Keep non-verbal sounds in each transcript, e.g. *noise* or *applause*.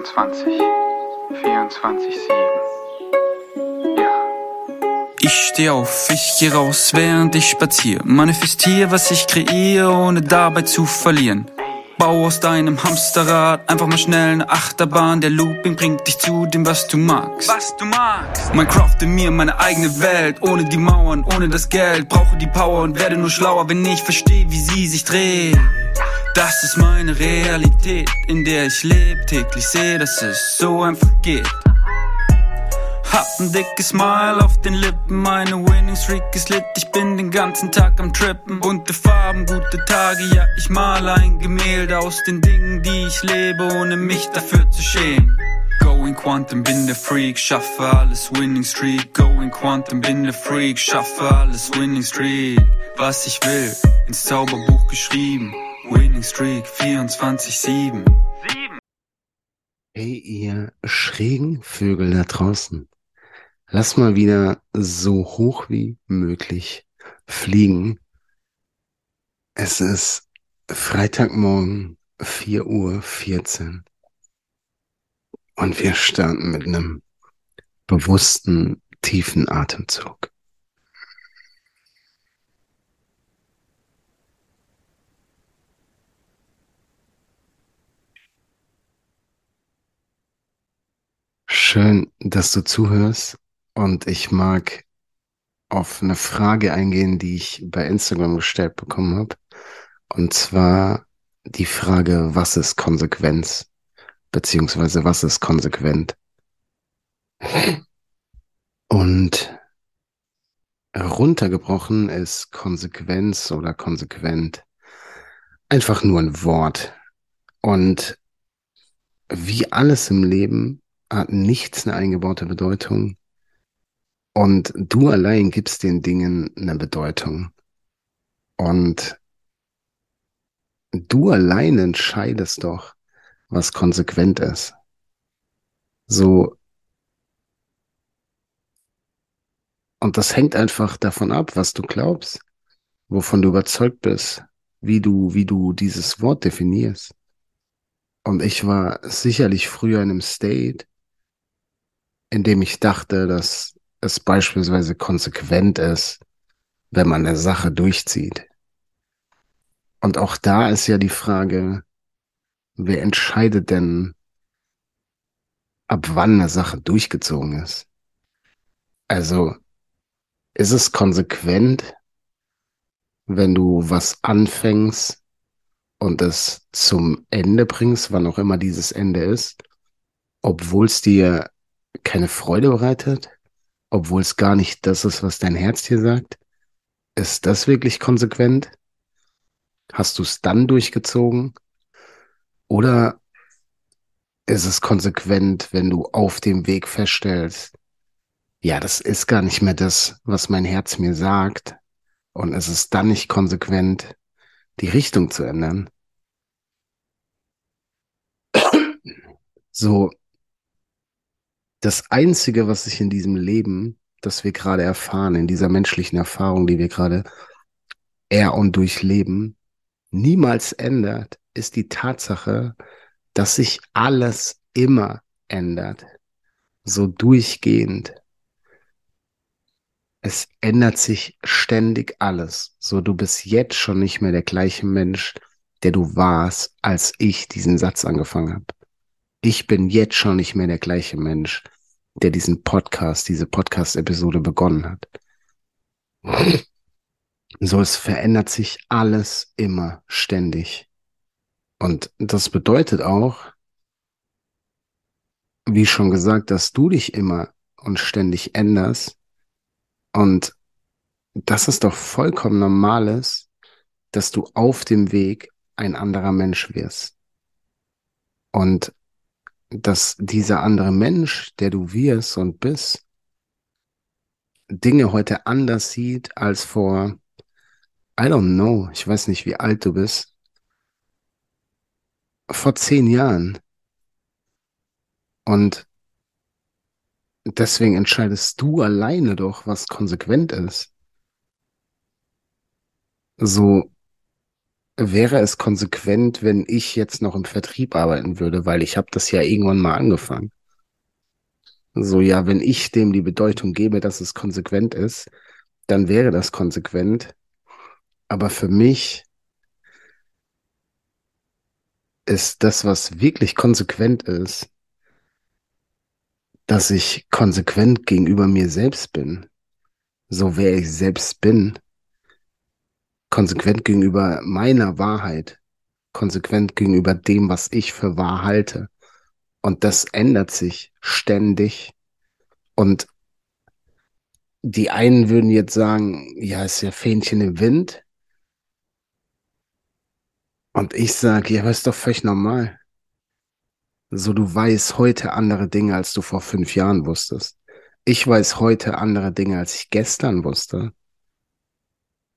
24, 24, 7. Ja. Ich steh auf, ich geh raus, während ich spazier. Manifestier, was ich kreiere, ohne dabei zu verlieren. Bau aus deinem Hamsterrad einfach mal schnell eine Achterbahn. Der Looping bringt dich zu dem, was du magst. Was du magst. Mein Craft in mir, meine eigene Welt. Ohne die Mauern, ohne das Geld. Brauche die Power und werde nur schlauer, wenn ich verstehe, wie sie sich dreht. Das ist meine Realität, in der ich lebe. Täglich sehe, dass es so einfach geht. Hab ein dickes Smile auf den Lippen, meine Winning Streak ist lit, ich bin den ganzen Tag am Trippen. Bunte Farben, gute Tage, ja, ich male ein Gemälde aus den Dingen, die ich lebe, ohne mich dafür zu schämen. Going Quantum, bin der Freak, schaffe alles Winning Streak. Going Quantum, bin der Freak, schaffe alles Winning Streak. Was ich will, ins Zauberbuch geschrieben. Winning Streak 24-7. Hey, ihr schrägen Vögel da draußen. Lass mal wieder so hoch wie möglich fliegen. Es ist Freitagmorgen 4 Uhr 14. Und wir starten mit einem bewussten, tiefen Atemzug. Schön, dass du zuhörst und ich mag auf eine Frage eingehen, die ich bei Instagram gestellt bekommen habe. Und zwar die Frage, was ist Konsequenz? Beziehungsweise was ist konsequent? Und runtergebrochen ist Konsequenz oder konsequent einfach nur ein Wort. Und wie alles im Leben hat nichts eine eingebaute Bedeutung. Und du allein gibst den Dingen eine Bedeutung. Und du allein entscheidest doch, was konsequent ist. So. Und das hängt einfach davon ab, was du glaubst, wovon du überzeugt bist, wie du, wie du dieses Wort definierst. Und ich war sicherlich früher in einem State, in dem ich dachte, dass es beispielsweise konsequent ist, wenn man eine Sache durchzieht. Und auch da ist ja die Frage, wer entscheidet denn, ab wann eine Sache durchgezogen ist? Also, ist es konsequent, wenn du was anfängst und es zum Ende bringst, wann auch immer dieses Ende ist, obwohl es dir keine Freude bereitet, obwohl es gar nicht das ist, was dein Herz dir sagt? Ist das wirklich konsequent? Hast du es dann durchgezogen? Oder ist es konsequent, wenn du auf dem Weg feststellst, ja, das ist gar nicht mehr das, was mein Herz mir sagt, und es ist dann nicht konsequent, die Richtung zu ändern? So, das Einzige, was sich in diesem Leben, das wir gerade erfahren, in dieser menschlichen Erfahrung, die wir gerade er und durchleben, niemals ändert, ist die Tatsache, dass sich alles immer ändert. So durchgehend. Es ändert sich ständig alles. So du bist jetzt schon nicht mehr der gleiche Mensch, der du warst, als ich diesen Satz angefangen habe ich bin jetzt schon nicht mehr der gleiche Mensch, der diesen Podcast, diese Podcast-Episode begonnen hat. So, es verändert sich alles immer ständig. Und das bedeutet auch, wie schon gesagt, dass du dich immer und ständig änderst. Und das ist doch vollkommen normales, dass du auf dem Weg ein anderer Mensch wirst. Und dass dieser andere Mensch, der du wirst und bist, Dinge heute anders sieht als vor, I don't know, ich weiß nicht, wie alt du bist, vor zehn Jahren. Und deswegen entscheidest du alleine doch, was konsequent ist. So, wäre es konsequent, wenn ich jetzt noch im Vertrieb arbeiten würde, weil ich habe das ja irgendwann mal angefangen. So, ja, wenn ich dem die Bedeutung gebe, dass es konsequent ist, dann wäre das konsequent. Aber für mich ist das, was wirklich konsequent ist, dass ich konsequent gegenüber mir selbst bin. So wer ich selbst bin. Konsequent gegenüber meiner Wahrheit. Konsequent gegenüber dem, was ich für wahr halte. Und das ändert sich ständig. Und die einen würden jetzt sagen, ja, ist ja Fähnchen im Wind. Und ich sage, ja, aber ist doch völlig normal. So, du weißt heute andere Dinge, als du vor fünf Jahren wusstest. Ich weiß heute andere Dinge, als ich gestern wusste.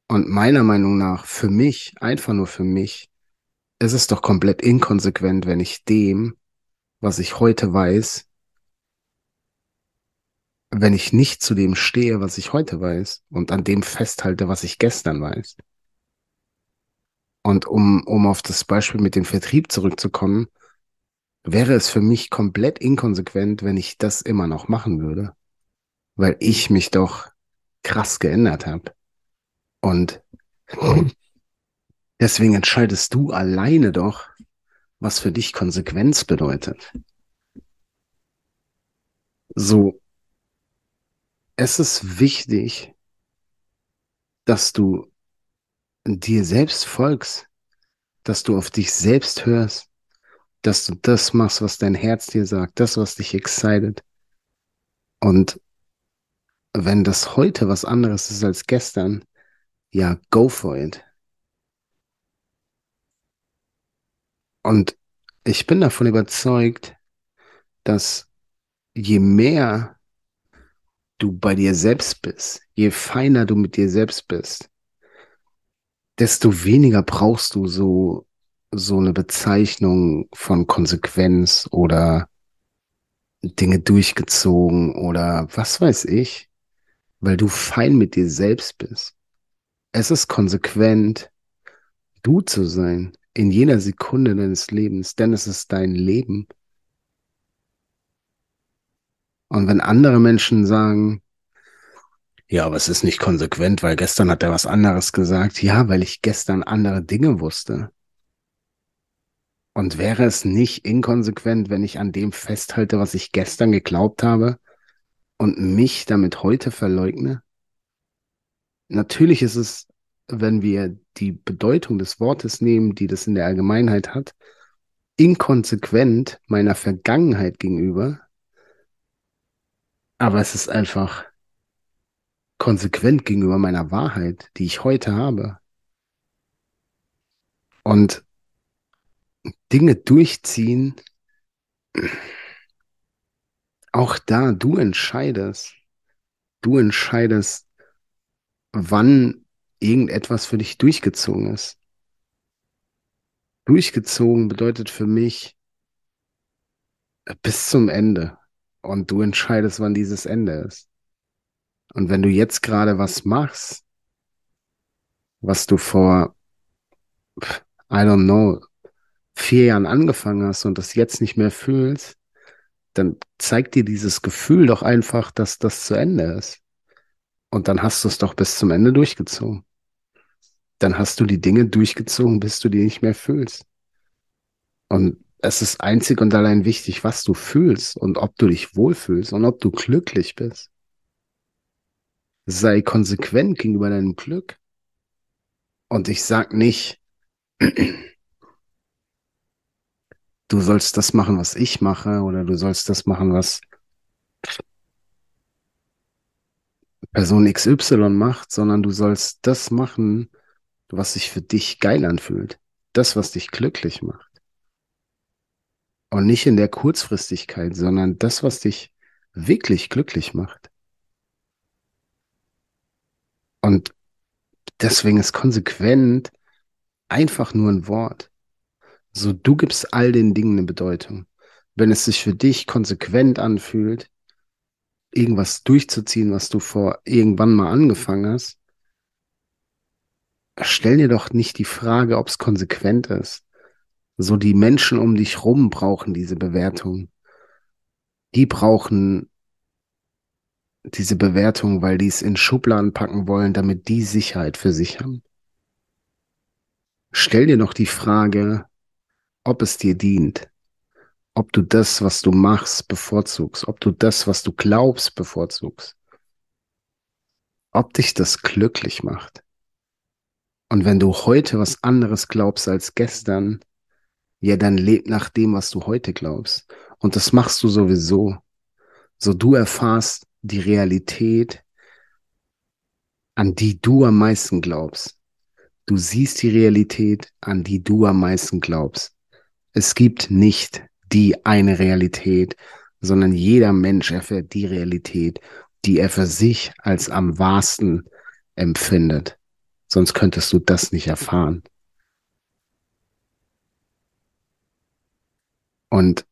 Und meiner Meinung nach, für mich, einfach nur für mich, ist es doch komplett inkonsequent, wenn ich dem, was ich heute weiß, wenn ich nicht zu dem stehe, was ich heute weiß und an dem festhalte, was ich gestern weiß. Und um, um auf das Beispiel mit dem Vertrieb zurückzukommen, wäre es für mich komplett inkonsequent, wenn ich das immer noch machen würde. Weil ich mich doch krass geändert habe. Und deswegen entscheidest du alleine doch, was für dich Konsequenz bedeutet. So, es ist wichtig, dass du dir selbst folgst, dass du auf dich selbst hörst, dass du das machst, was dein Herz dir sagt, das, was dich excited. Und wenn das heute was anderes ist als gestern, ja, go for it. Und ich bin davon überzeugt, dass je mehr du bei dir selbst bist, je feiner du mit dir selbst bist, desto weniger brauchst du so, so eine Bezeichnung von Konsequenz oder Dinge durchgezogen oder was weiß ich, weil du fein mit dir selbst bist. Es ist konsequent, du zu sein in jeder Sekunde deines Lebens, denn es ist dein Leben. Und wenn andere Menschen sagen, ja, aber es ist nicht konsequent, weil gestern hat er was anderes gesagt. Ja, weil ich gestern andere Dinge wusste. Und wäre es nicht inkonsequent, wenn ich an dem festhalte, was ich gestern geglaubt habe und mich damit heute verleugne? Natürlich ist es, wenn wir die Bedeutung des Wortes nehmen, die das in der Allgemeinheit hat, inkonsequent meiner Vergangenheit gegenüber. Aber es ist einfach konsequent gegenüber meiner Wahrheit, die ich heute habe. Und Dinge durchziehen, auch da, du entscheidest. Du entscheidest, wann irgendetwas für dich durchgezogen ist. Durchgezogen bedeutet für mich bis zum Ende. Und du entscheidest, wann dieses Ende ist. Und wenn du jetzt gerade was machst, was du vor, I don't know, vier Jahren angefangen hast und das jetzt nicht mehr fühlst, dann zeigt dir dieses Gefühl doch einfach, dass das zu Ende ist. Und dann hast du es doch bis zum Ende durchgezogen. Dann hast du die Dinge durchgezogen, bis du die nicht mehr fühlst. Und es ist einzig und allein wichtig, was du fühlst und ob du dich wohlfühlst und ob du glücklich bist. Sei konsequent gegenüber deinem Glück. Und ich sag nicht, *clears throat* du sollst das machen, was ich mache, oder du sollst das machen, was Person XY macht, sondern du sollst das machen, was sich für dich geil anfühlt. Das, was dich glücklich macht. Und nicht in der Kurzfristigkeit, sondern das, was dich wirklich glücklich macht. Und deswegen ist konsequent einfach nur ein Wort. So, du gibst all den Dingen eine Bedeutung. Wenn es sich für dich konsequent anfühlt, irgendwas durchzuziehen, was du vor irgendwann mal angefangen hast, stell dir doch nicht die Frage, ob es konsequent ist. So die Menschen um dich rum brauchen diese Bewertung. Die brauchen diese Bewertung, weil die es in Schubladen packen wollen, damit die Sicherheit für sich haben. Stell dir noch die Frage, ob es dir dient, ob du das, was du machst, bevorzugst, ob du das, was du glaubst, bevorzugst, ob dich das glücklich macht. Und wenn du heute was anderes glaubst als gestern, ja, dann leb nach dem, was du heute glaubst. Und das machst du sowieso. So du erfahrst die Realität, an die du am meisten glaubst. Du siehst die Realität, an die du am meisten glaubst. Es gibt nicht die eine Realität, sondern jeder Mensch erfährt die Realität, die er für sich als am wahrsten empfindet. Sonst könntest du das nicht erfahren. Und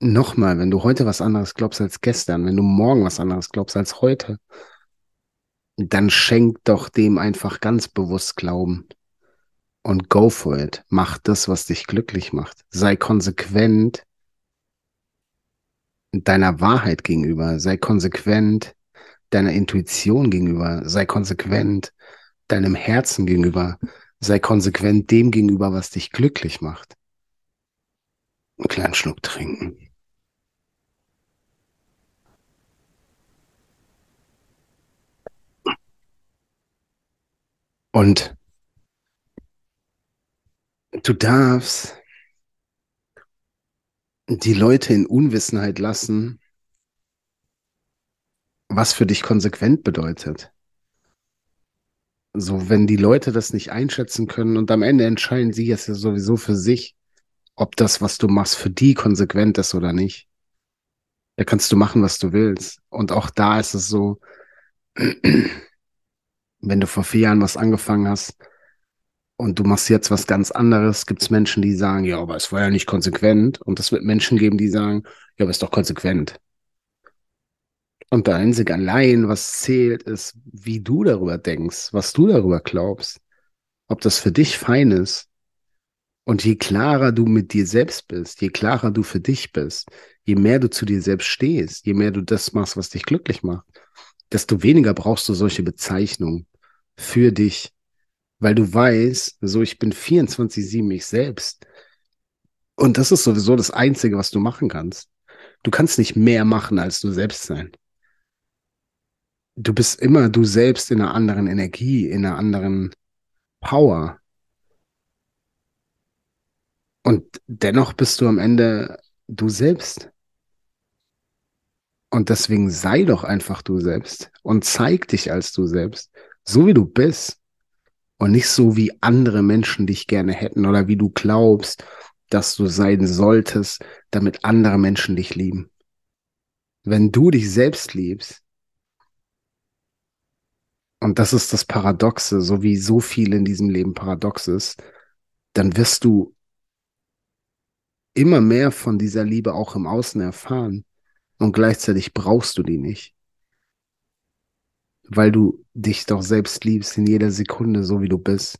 nochmal, wenn du heute was anderes glaubst als gestern, wenn du morgen was anderes glaubst als heute, dann schenk doch dem einfach ganz bewusst Glauben. Und go for it. Mach das, was dich glücklich macht. Sei konsequent deiner Wahrheit gegenüber. Sei konsequent deiner Intuition gegenüber. Sei konsequent deinem Herzen gegenüber. Sei konsequent dem gegenüber, was dich glücklich macht. Einen kleinen Schluck trinken. Und du darfst die Leute in Unwissenheit lassen, was für dich konsequent bedeutet. So, wenn die Leute das nicht einschätzen können und am Ende entscheiden sie es ja sowieso für sich, ob das, was du machst, für die konsequent ist oder nicht. Da kannst du machen, was du willst. Und auch da ist es so, *clears throat* wenn du vor vier Jahren was angefangen hast und du machst jetzt was ganz anderes, gibt es Menschen, die sagen, ja, aber es war ja nicht konsequent. Und es wird Menschen geben, die sagen, ja, aber es ist doch konsequent. Und der einzig allein, was zählt, ist, wie du darüber denkst, was du darüber glaubst, ob das für dich fein ist. Und je klarer du mit dir selbst bist, je klarer du für dich bist, je mehr du zu dir selbst stehst, je mehr du das machst, was dich glücklich macht, desto weniger brauchst du solche Bezeichnungen für dich, weil du weißt, so ich bin 24-7 ich selbst. Und das ist sowieso das Einzige, was du machen kannst. Du kannst nicht mehr machen, als du selbst sein. Du bist immer du selbst in einer anderen Energie, in einer anderen Power. Und dennoch bist du am Ende du selbst. Und deswegen sei doch einfach du selbst und zeig dich als du selbst so wie du bist und nicht so wie andere Menschen dich gerne hätten oder wie du glaubst, dass du sein solltest, damit andere Menschen dich lieben. Wenn du dich selbst liebst, und das ist das Paradoxe, so wie so viel in diesem Leben paradox ist, dann wirst du immer mehr von dieser Liebe auch im Außen erfahren und gleichzeitig brauchst du die nicht weil du dich doch selbst liebst in jeder Sekunde, so wie du bist.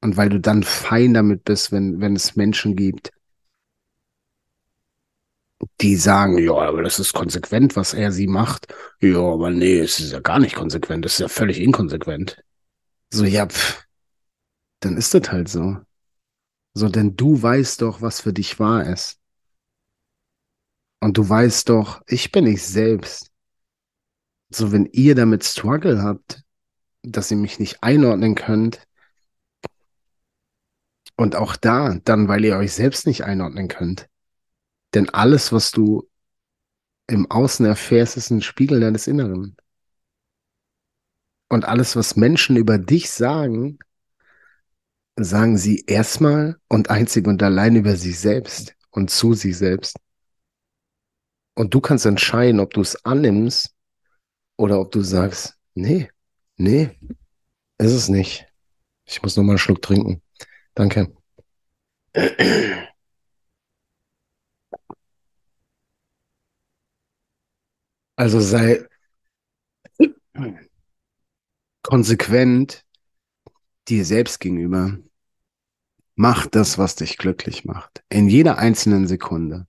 Und weil du dann fein damit bist, wenn, wenn es Menschen gibt, die sagen, ja, aber das ist konsequent, was er sie macht. Ja, aber nee, es ist ja gar nicht konsequent, es ist ja völlig inkonsequent. So, ja, pff, dann ist das halt so. So, denn du weißt doch, was für dich wahr ist. Und du weißt doch, ich bin ich selbst so wenn ihr damit Struggle habt, dass ihr mich nicht einordnen könnt, und auch da, dann, weil ihr euch selbst nicht einordnen könnt. Denn alles, was du im Außen erfährst, ist ein Spiegel deines Inneren. Und alles, was Menschen über dich sagen, sagen sie erstmal und einzig und allein über sich selbst und zu sich selbst. Und du kannst entscheiden, ob du es annimmst oder ob du sagst, nee, nee, ist es nicht. Ich muss noch mal einen Schluck trinken. Danke. Also sei konsequent dir selbst gegenüber. Mach das, was dich glücklich macht. In jeder einzelnen Sekunde.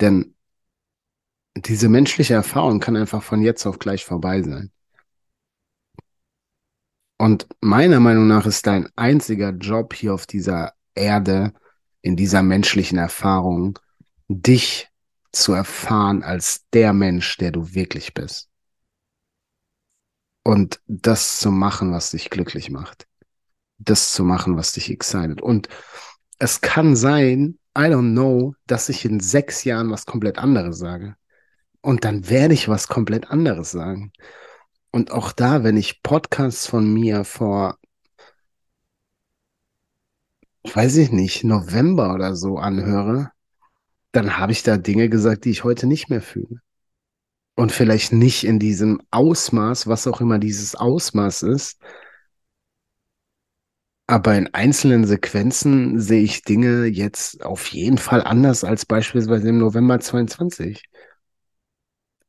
Denn diese menschliche Erfahrung kann einfach von jetzt auf gleich vorbei sein. Und meiner Meinung nach ist dein einziger Job hier auf dieser Erde, in dieser menschlichen Erfahrung, dich zu erfahren als der Mensch, der du wirklich bist. Und das zu machen, was dich glücklich macht. Das zu machen, was dich excited. Und es kann sein, I don't know, dass ich in sechs Jahren was komplett anderes sage. Und dann werde ich was komplett anderes sagen. Und auch da, wenn ich Podcasts von mir vor, weiß ich nicht, November oder so anhöre, dann habe ich da Dinge gesagt, die ich heute nicht mehr fühle. Und vielleicht nicht in diesem Ausmaß, was auch immer dieses Ausmaß ist. Aber in einzelnen Sequenzen sehe ich Dinge jetzt auf jeden Fall anders als beispielsweise im November 22.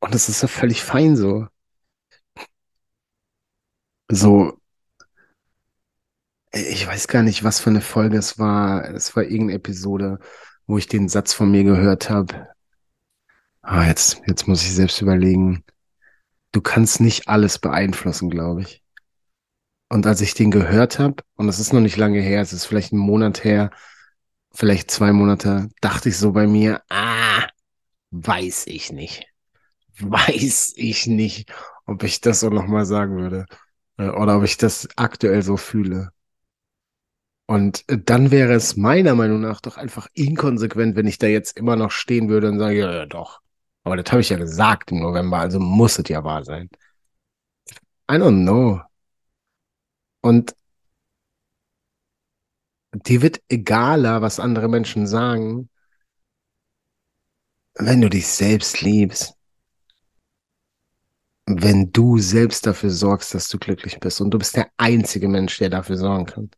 Und das ist ja völlig fein so. So, ich weiß gar nicht, was für eine Folge es war. Es war irgendeine Episode, wo ich den Satz von mir gehört habe. Ah, jetzt, jetzt muss ich selbst überlegen. Du kannst nicht alles beeinflussen, glaube ich. Und als ich den gehört habe, und es ist noch nicht lange her, es ist vielleicht ein Monat her, vielleicht zwei Monate, dachte ich so bei mir, ah, weiß ich nicht. *laughs* Weiß ich nicht, ob ich das so nochmal sagen würde. Äh, oder ob ich das aktuell so fühle. Und dann wäre es meiner Meinung nach doch einfach inkonsequent, wenn ich da jetzt immer noch stehen würde und sage, ja, ja doch. Aber das habe ich ja gesagt im November, also muss es ja wahr sein. I don't know. Und dir wird egaler, was andere Menschen sagen, wenn du dich selbst liebst. Wenn du selbst dafür sorgst, dass du glücklich bist. Und du bist der einzige Mensch, der dafür sorgen kann.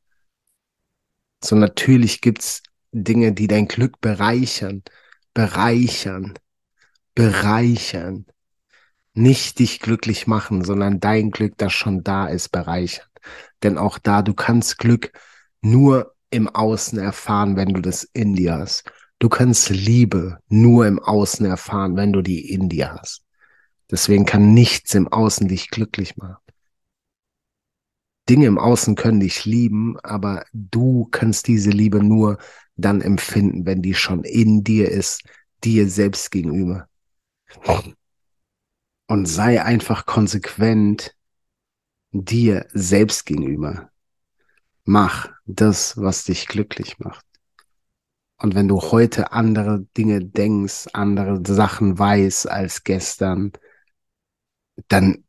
So natürlich gibt's Dinge, die dein Glück bereichern, bereichern, bereichern. Nicht dich glücklich machen, sondern dein Glück, das schon da ist, bereichern. Denn auch da, du kannst Glück nur im Außen erfahren, wenn du das in dir hast. Du kannst Liebe nur im Außen erfahren, wenn du die in dir hast. Deswegen kann nichts im Außen dich glücklich machen. Dinge im Außen können dich lieben, aber du kannst diese Liebe nur dann empfinden, wenn die schon in dir ist, dir selbst gegenüber. Und sei einfach konsequent dir selbst gegenüber. Mach das, was dich glücklich macht. Und wenn du heute andere Dinge denkst, andere Sachen weißt als gestern, dann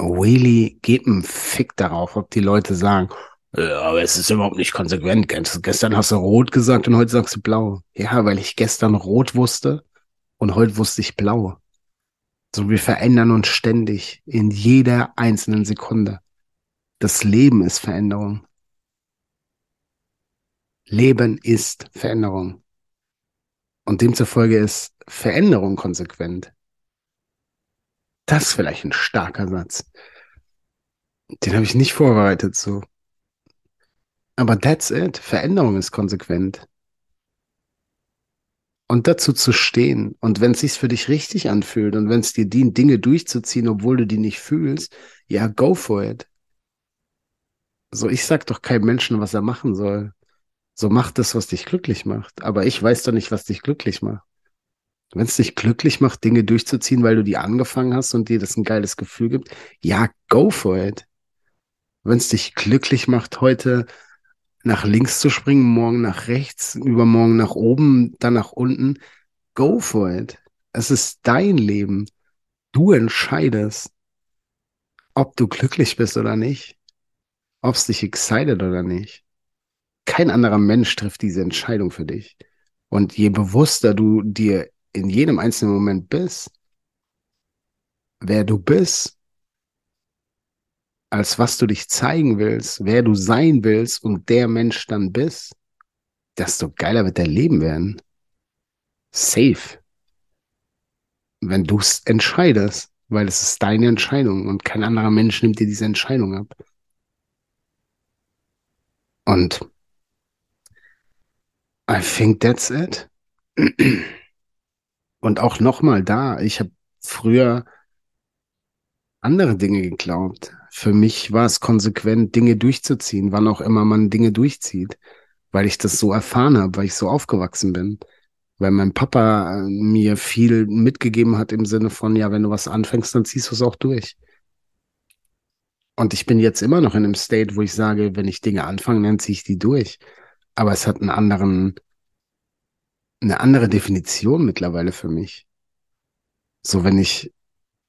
really gib einen Fick darauf, ob die Leute sagen, ja, aber es ist überhaupt nicht konsequent. Gestern hast du rot gesagt und heute sagst du blau. Ja, weil ich gestern rot wusste und heute wusste ich blau. So, wir verändern uns ständig in jeder einzelnen Sekunde. Das Leben ist Veränderung. Leben ist Veränderung. Und demzufolge ist Veränderung konsequent. Das ist vielleicht ein starker Satz. Den habe ich nicht vorbereitet so. Aber that's it. Veränderung ist konsequent. Und dazu zu stehen. Und wenn es sich für dich richtig anfühlt und wenn es dir dient, Dinge durchzuziehen, obwohl du die nicht fühlst, ja, go for it. So, ich sag doch keinem Menschen, was er machen soll. So mach das, was dich glücklich macht. Aber ich weiß doch nicht, was dich glücklich macht. Wenn es dich glücklich macht, Dinge durchzuziehen, weil du die angefangen hast und dir das ein geiles Gefühl gibt, ja, go for it. Wenn es dich glücklich macht, heute nach links zu springen, morgen nach rechts, übermorgen nach oben, dann nach unten, go for it. Es ist dein Leben. Du entscheidest, ob du glücklich bist oder nicht, ob es dich excited oder nicht. Kein anderer Mensch trifft diese Entscheidung für dich. Und je bewusster du dir in jedem einzelnen Moment bist, wer du bist, als was du dich zeigen willst, wer du sein willst und der Mensch dann bist, desto geiler wird dein Leben werden. Safe. Wenn du es entscheidest, weil es ist deine Entscheidung und kein anderer Mensch nimmt dir diese Entscheidung ab. Und I think that's it. *clears throat* Und auch nochmal da, ich habe früher andere Dinge geglaubt. Für mich war es konsequent, Dinge durchzuziehen, wann auch immer man Dinge durchzieht, weil ich das so erfahren habe, weil ich so aufgewachsen bin. Weil mein Papa äh, mir viel mitgegeben hat im Sinne von, ja, wenn du was anfängst, dann ziehst du es auch durch. Und ich bin jetzt immer noch in einem State, wo ich sage, wenn ich Dinge anfange, dann ziehe ich die durch. Aber es hat einen anderen, eine andere Definition mittlerweile für mich. So, wenn ich,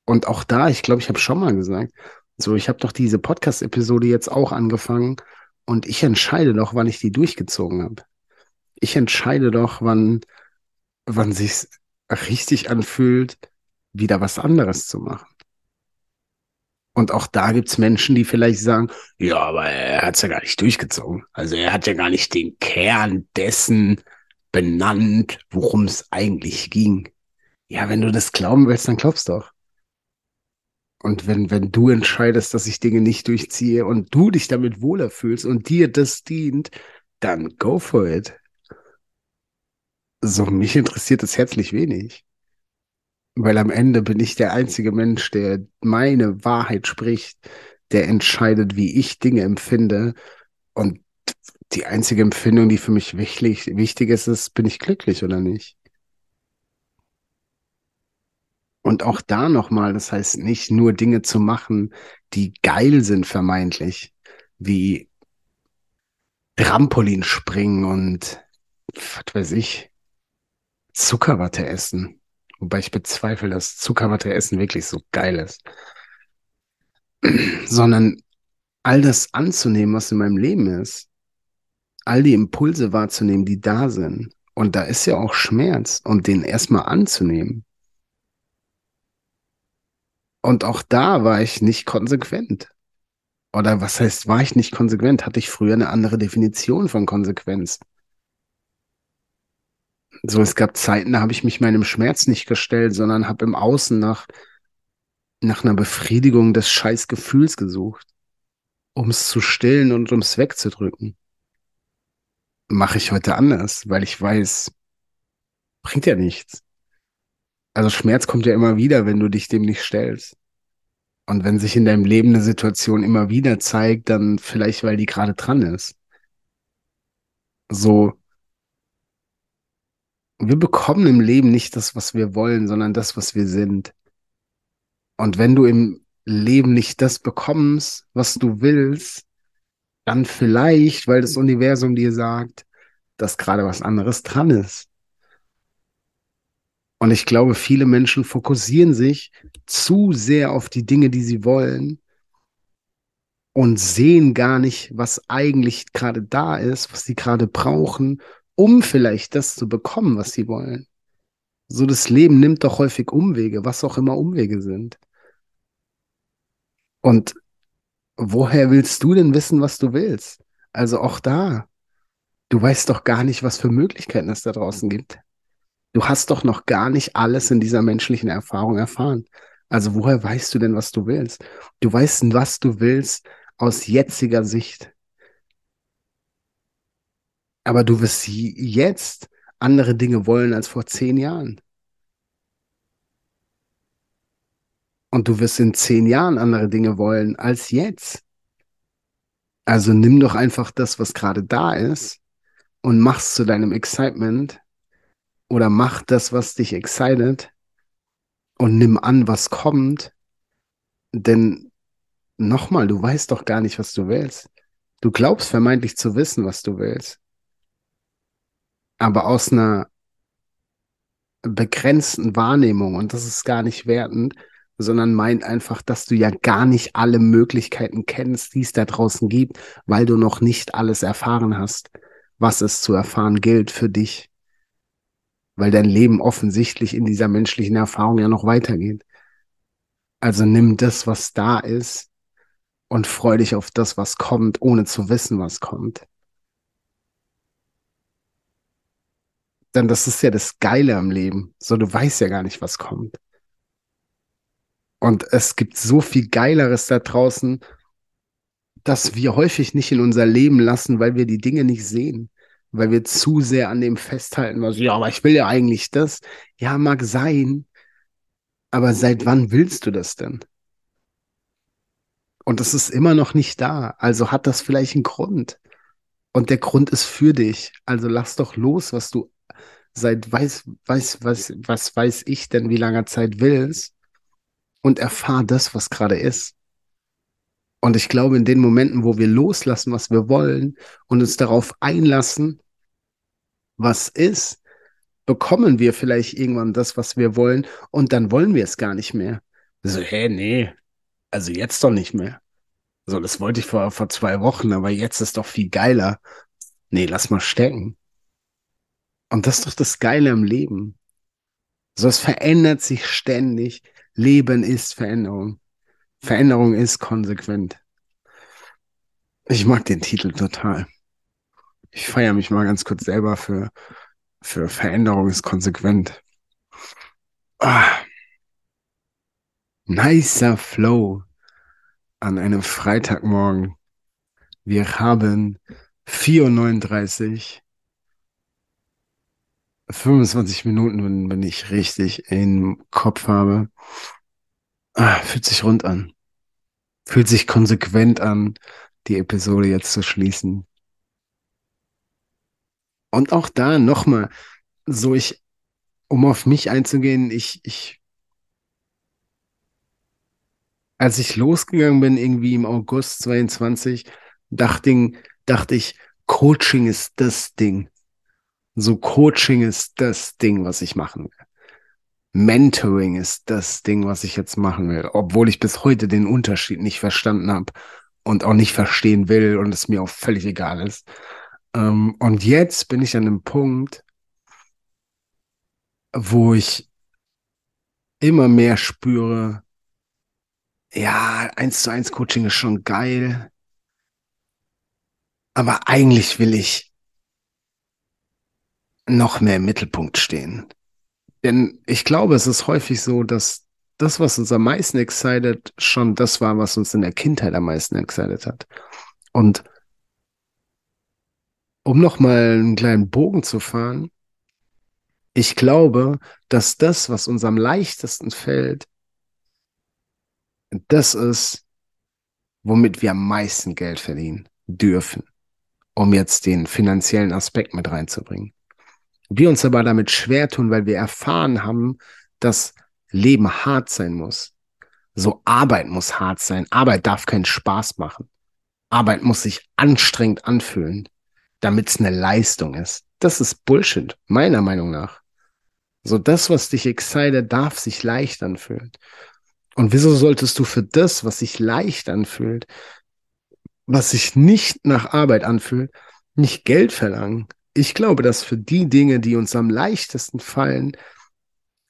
und auch da, ich glaube, ich habe schon mal gesagt, so, ich habe doch diese Podcast-Episode jetzt auch angefangen und ich entscheide doch, wann ich die durchgezogen habe. Ich entscheide doch, wann, wann sich's richtig anfühlt, wieder was anderes zu machen. Und auch da gibt's Menschen, die vielleicht sagen, ja, aber er hat's ja gar nicht durchgezogen. Also er hat ja gar nicht den Kern dessen benannt, worum es eigentlich ging. Ja, wenn du das glauben willst, dann glaubst doch. Und wenn, wenn du entscheidest, dass ich Dinge nicht durchziehe und du dich damit wohler fühlst und dir das dient, dann go for it. So, mich interessiert es herzlich wenig. Weil am Ende bin ich der einzige Mensch, der meine Wahrheit spricht, der entscheidet, wie ich Dinge empfinde. Und die einzige Empfindung, die für mich wichtig, wichtig ist, ist, bin ich glücklich oder nicht? Und auch da nochmal, das heißt nicht nur Dinge zu machen, die geil sind vermeintlich, wie Trampolin springen und was weiß ich, Zuckerwatte essen. Wobei ich bezweifle, dass Zuckerwatte essen wirklich so geil ist. Sondern all das anzunehmen, was in meinem Leben ist. All die Impulse wahrzunehmen, die da sind. Und da ist ja auch Schmerz und den erstmal anzunehmen. Und auch da war ich nicht konsequent. Oder was heißt, war ich nicht konsequent? Hatte ich früher eine andere Definition von Konsequenz? So, es gab Zeiten, da habe ich mich meinem Schmerz nicht gestellt, sondern habe im Außen nach, nach einer Befriedigung des Scheißgefühls gesucht, um es zu stillen und um es wegzudrücken. Mache ich heute anders, weil ich weiß, bringt ja nichts. Also Schmerz kommt ja immer wieder, wenn du dich dem nicht stellst. Und wenn sich in deinem Leben eine Situation immer wieder zeigt, dann vielleicht, weil die gerade dran ist. So, wir bekommen im Leben nicht das, was wir wollen, sondern das, was wir sind. Und wenn du im Leben nicht das bekommst, was du willst, dann vielleicht, weil das Universum dir sagt, dass gerade was anderes dran ist. Und ich glaube, viele Menschen fokussieren sich zu sehr auf die Dinge, die sie wollen und sehen gar nicht, was eigentlich gerade da ist, was sie gerade brauchen, um vielleicht das zu bekommen, was sie wollen. So das Leben nimmt doch häufig Umwege, was auch immer Umwege sind. Und woher willst du denn wissen, was du willst? Also auch da. Du weißt doch gar nicht, was für Möglichkeiten es da draußen gibt. Du hast doch noch gar nicht alles in dieser menschlichen Erfahrung erfahren. Also woher weißt du denn, was du willst? Du weißt, was du willst aus jetziger Sicht. Aber du wirst jetzt andere Dinge wollen als vor zehn Jahren. Und du wirst in zehn Jahren andere Dinge wollen als jetzt. Also nimm doch einfach das, was gerade da ist und mach's zu deinem Excitement oder mach das, was dich excited und nimm an, was kommt. Denn nochmal, du weißt doch gar nicht, was du willst. Du glaubst vermeintlich zu wissen, was du willst. Aber aus einer begrenzten Wahrnehmung, und das ist gar nicht wertend, sondern meint einfach, dass du ja gar nicht alle Möglichkeiten kennst, die es da draußen gibt, weil du noch nicht alles erfahren hast, was es zu erfahren gilt für dich weil dein Leben offensichtlich in dieser menschlichen Erfahrung ja noch weitergeht. Also nimm das, was da ist und freu dich auf das, was kommt, ohne zu wissen, was kommt. Denn das ist ja das Geile am Leben. So, du weißt ja gar nicht, was kommt. Und es gibt so viel Geileres da draußen, dass wir häufig nicht in unser Leben lassen, weil wir die Dinge nicht sehen, weil wir zu sehr an dem festhalten, was, ja, aber ich will ja eigentlich das. Ja, mag sein, aber seit wann willst du das denn? Und es ist immer noch nicht da. Also hat das vielleicht einen Grund. Und der Grund ist für dich. Also lass doch los, was du seit weiß, weiß, was, was weiß ich denn, wie langer Zeit willst. Und erfahr das, was gerade ist. Und ich glaube, in den Momenten, wo wir loslassen, was wir wollen und uns darauf einlassen, was ist, bekommen wir vielleicht irgendwann das, was wir wollen und dann wollen wir es gar nicht mehr. So, hä, nee, also jetzt doch nicht mehr. So, das wollte ich vor, vor zwei Wochen, aber jetzt ist doch viel geiler. Nee, lass mal stecken. Und das ist doch das Geile im Leben. So, es verändert sich ständig. Leben ist Veränderung. Veränderung ist konsequent. Ich mag den Titel total. Ich feiere mich mal ganz kurz selber für, für Veränderung ist konsequent. Ah. Nicer Flow an einem Freitagmorgen. Wir haben 4.39 25 Minuten, wenn, wenn ich richtig im Kopf habe. Ah, fühlt sich rund an. Fühlt sich konsequent an, die Episode jetzt zu schließen. Und auch da nochmal, so ich, um auf mich einzugehen, ich, ich, als ich losgegangen bin, irgendwie im August 22, dachte, dachte ich, Coaching ist das Ding. So Coaching ist das Ding, was ich machen will. Mentoring ist das Ding, was ich jetzt machen will, obwohl ich bis heute den Unterschied nicht verstanden habe und auch nicht verstehen will und es mir auch völlig egal ist. Ähm, und jetzt bin ich an einem Punkt, wo ich immer mehr spüre, ja, eins zu eins Coaching ist schon geil, aber eigentlich will ich noch mehr im Mittelpunkt stehen. Denn ich glaube, es ist häufig so, dass das, was uns am meisten excited, schon das war, was uns in der Kindheit am meisten excited hat. Und um nochmal einen kleinen Bogen zu fahren, ich glaube, dass das, was uns am leichtesten fällt, das ist, womit wir am meisten Geld verdienen dürfen, um jetzt den finanziellen Aspekt mit reinzubringen. Wir uns aber damit schwer tun, weil wir erfahren haben, dass Leben hart sein muss. So Arbeit muss hart sein. Arbeit darf keinen Spaß machen. Arbeit muss sich anstrengend anfühlen, damit es eine Leistung ist. Das ist Bullshit, meiner Meinung nach. So das, was dich excited, darf sich leicht anfühlen. Und wieso solltest du für das, was sich leicht anfühlt, was sich nicht nach Arbeit anfühlt, nicht Geld verlangen? Ich glaube, dass für die Dinge, die uns am leichtesten fallen,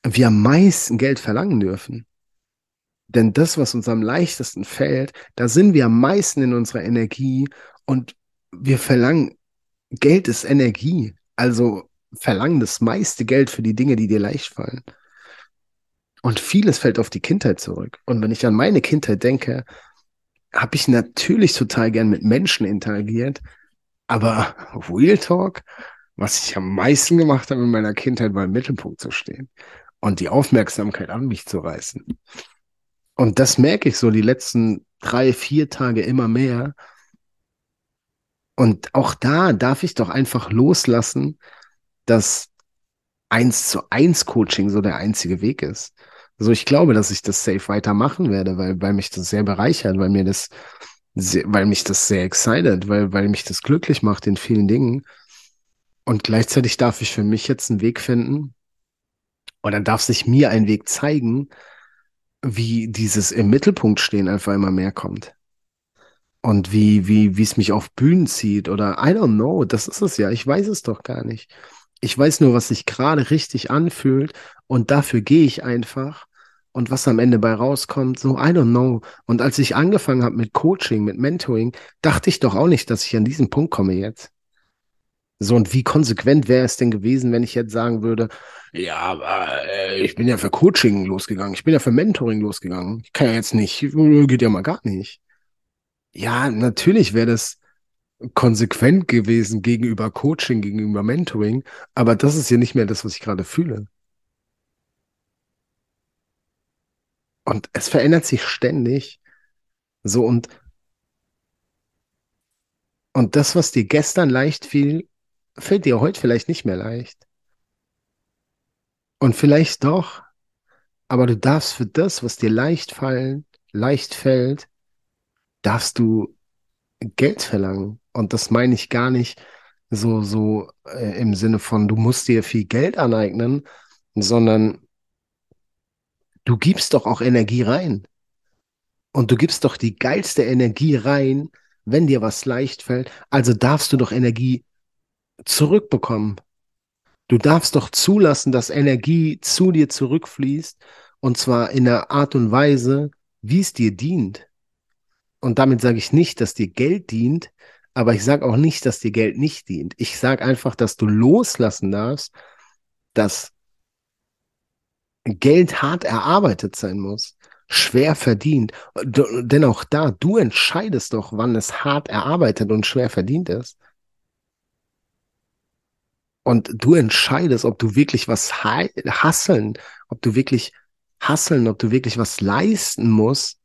wir am meisten Geld verlangen dürfen. Denn das, was uns am leichtesten fällt, da sind wir am meisten in unserer Energie und wir verlangen, Geld ist Energie. Also verlangen das meiste Geld für die Dinge, die dir leicht fallen. Und vieles fällt auf die Kindheit zurück. Und wenn ich an meine Kindheit denke, habe ich natürlich total gern mit Menschen interagiert, aber Real Talk, was ich am meisten gemacht habe in meiner Kindheit, war im Mittelpunkt zu stehen und die Aufmerksamkeit an mich zu reißen. Und das merke ich so die letzten drei, vier Tage immer mehr. Und auch da darf ich doch einfach loslassen, dass eins zu eins Coaching so der einzige Weg ist. Also ich glaube, dass ich das safe weitermachen werde, weil, weil mich das sehr bereichert, weil mir das sehr, weil mich das sehr excited, weil, weil mich das glücklich macht in vielen Dingen. Und gleichzeitig darf ich für mich jetzt einen Weg finden, oder darf sich mir ein Weg zeigen, wie dieses im Mittelpunkt stehen einfach immer mehr kommt. Und wie, wie, wie es mich auf Bühnen zieht oder I don't know, das ist es ja. Ich weiß es doch gar nicht. Ich weiß nur, was sich gerade richtig anfühlt und dafür gehe ich einfach und was am Ende bei rauskommt, so, I don't know. Und als ich angefangen habe mit Coaching, mit Mentoring, dachte ich doch auch nicht, dass ich an diesen Punkt komme jetzt. So, und wie konsequent wäre es denn gewesen, wenn ich jetzt sagen würde, ja, aber äh, ich bin ja für Coaching losgegangen, ich bin ja für Mentoring losgegangen. Ich kann ja jetzt nicht, geht ja mal gar nicht. Ja, natürlich wäre das konsequent gewesen gegenüber Coaching, gegenüber Mentoring, aber das ist ja nicht mehr das, was ich gerade fühle. Und es verändert sich ständig. So und und das, was dir gestern leicht fiel, fällt dir heute vielleicht nicht mehr leicht. Und vielleicht doch, aber du darfst für das, was dir leicht fallen, leicht fällt, darfst du Geld verlangen. Und das meine ich gar nicht so, so äh, im Sinne von, du musst dir viel Geld aneignen, sondern du gibst doch auch Energie rein. Und du gibst doch die geilste Energie rein, wenn dir was leicht fällt. Also darfst du doch Energie zurückbekommen. Du darfst doch zulassen, dass Energie zu dir zurückfließt und zwar in einer Art und Weise, wie es dir dient. Und damit sage ich nicht, dass dir Geld dient, aber ich sage auch nicht, dass dir Geld nicht dient. Ich sage einfach, dass du loslassen darfst, dass Geld hart erarbeitet sein muss, schwer verdient. Denn auch da, du entscheidest doch, wann es hart erarbeitet und schwer verdient ist. Und du entscheidest, ob du wirklich was hasseln, ob du wirklich hasseln, ob du wirklich was leisten musst.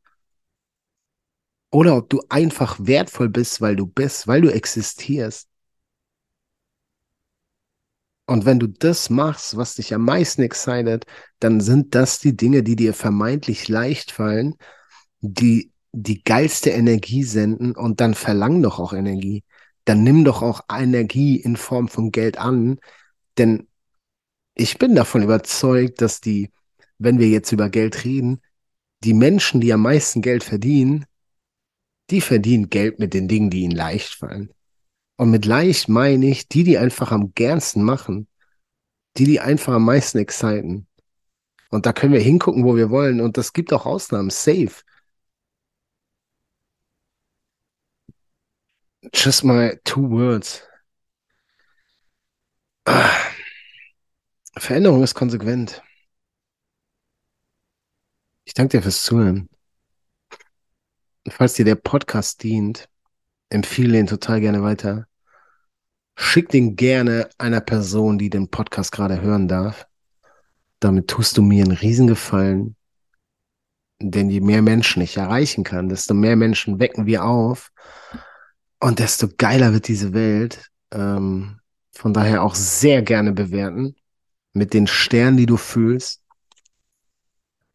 Oder ob du einfach wertvoll bist, weil du bist, weil du existierst. Und wenn du das machst, was dich am meisten excited, dann sind das die Dinge, die dir vermeintlich leicht fallen, die die geilste Energie senden und dann verlang doch auch Energie. Dann nimm doch auch Energie in Form von Geld an, denn ich bin davon überzeugt, dass die, wenn wir jetzt über Geld reden, die Menschen, die am meisten Geld verdienen, die verdienen Geld mit den Dingen, die ihnen leicht fallen. Und mit leicht meine ich die, die einfach am gernsten machen. Die, die einfach am meisten exciten. Und da können wir hingucken, wo wir wollen. Und das gibt auch Ausnahmen. Safe. Just my two words. Ah. Veränderung ist konsequent. Ich danke dir fürs Zuhören. Falls dir der Podcast dient, empfehle ihn total gerne weiter. Schick den gerne einer Person, die den Podcast gerade hören darf. Damit tust du mir einen Riesengefallen. Denn je mehr Menschen ich erreichen kann, desto mehr Menschen wecken wir auf. Und desto geiler wird diese Welt. Ähm, von daher auch sehr gerne bewerten. Mit den Sternen, die du fühlst.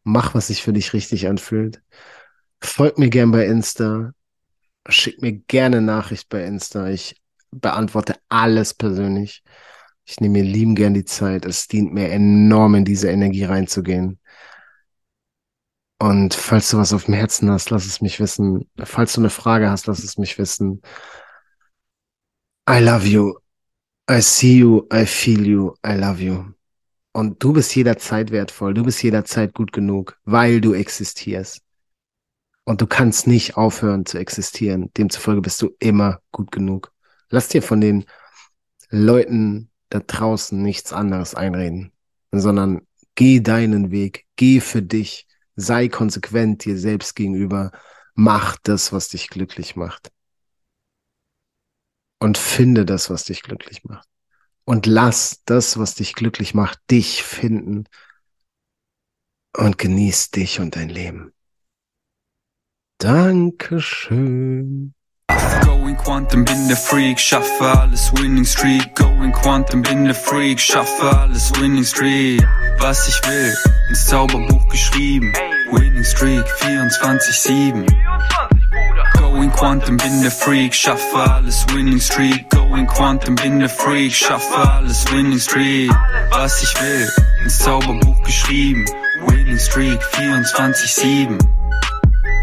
Mach, was sich für dich richtig anfühlt. Folg mir gern bei Insta schick mir gerne Nachricht bei Insta. Ich beantworte alles persönlich. Ich nehme mir lieben gern die Zeit. Es dient mir enorm, in diese Energie reinzugehen. Und falls du was auf dem Herzen hast, lass es mich wissen. Falls du eine Frage hast, lass es mich wissen. I love you. I see you. I feel you. I love you. Und du bist jederzeit wertvoll. Du bist jederzeit gut genug, weil du existierst. Und du kannst nicht aufhören zu existieren. Demzufolge bist du immer gut genug. Lass dir von den Leuten da draußen nichts anderes einreden, sondern geh deinen Weg, geh für dich, sei konsequent dir selbst gegenüber, mach das, was dich glücklich macht. Und finde das, was dich glücklich macht. Und lass das, was dich glücklich macht, dich finden. Und genieß dich und dein Leben. Dankeschön. Going Quantum, bin der Freak, schaffe alles Winning Streak. Going Quantum, bin der Freak, schaffe alles Winning Streak. Was ich will, ins Zauberbuch geschrieben. Winning Streak 24-7. Going Quantum, bin der Freak, schaffe alles Winning Streak. Going Quantum, bin der Freak, schaffe alles Winning Streak. Was ich will, ins Zauberbuch geschrieben. Winning Streak 24-7.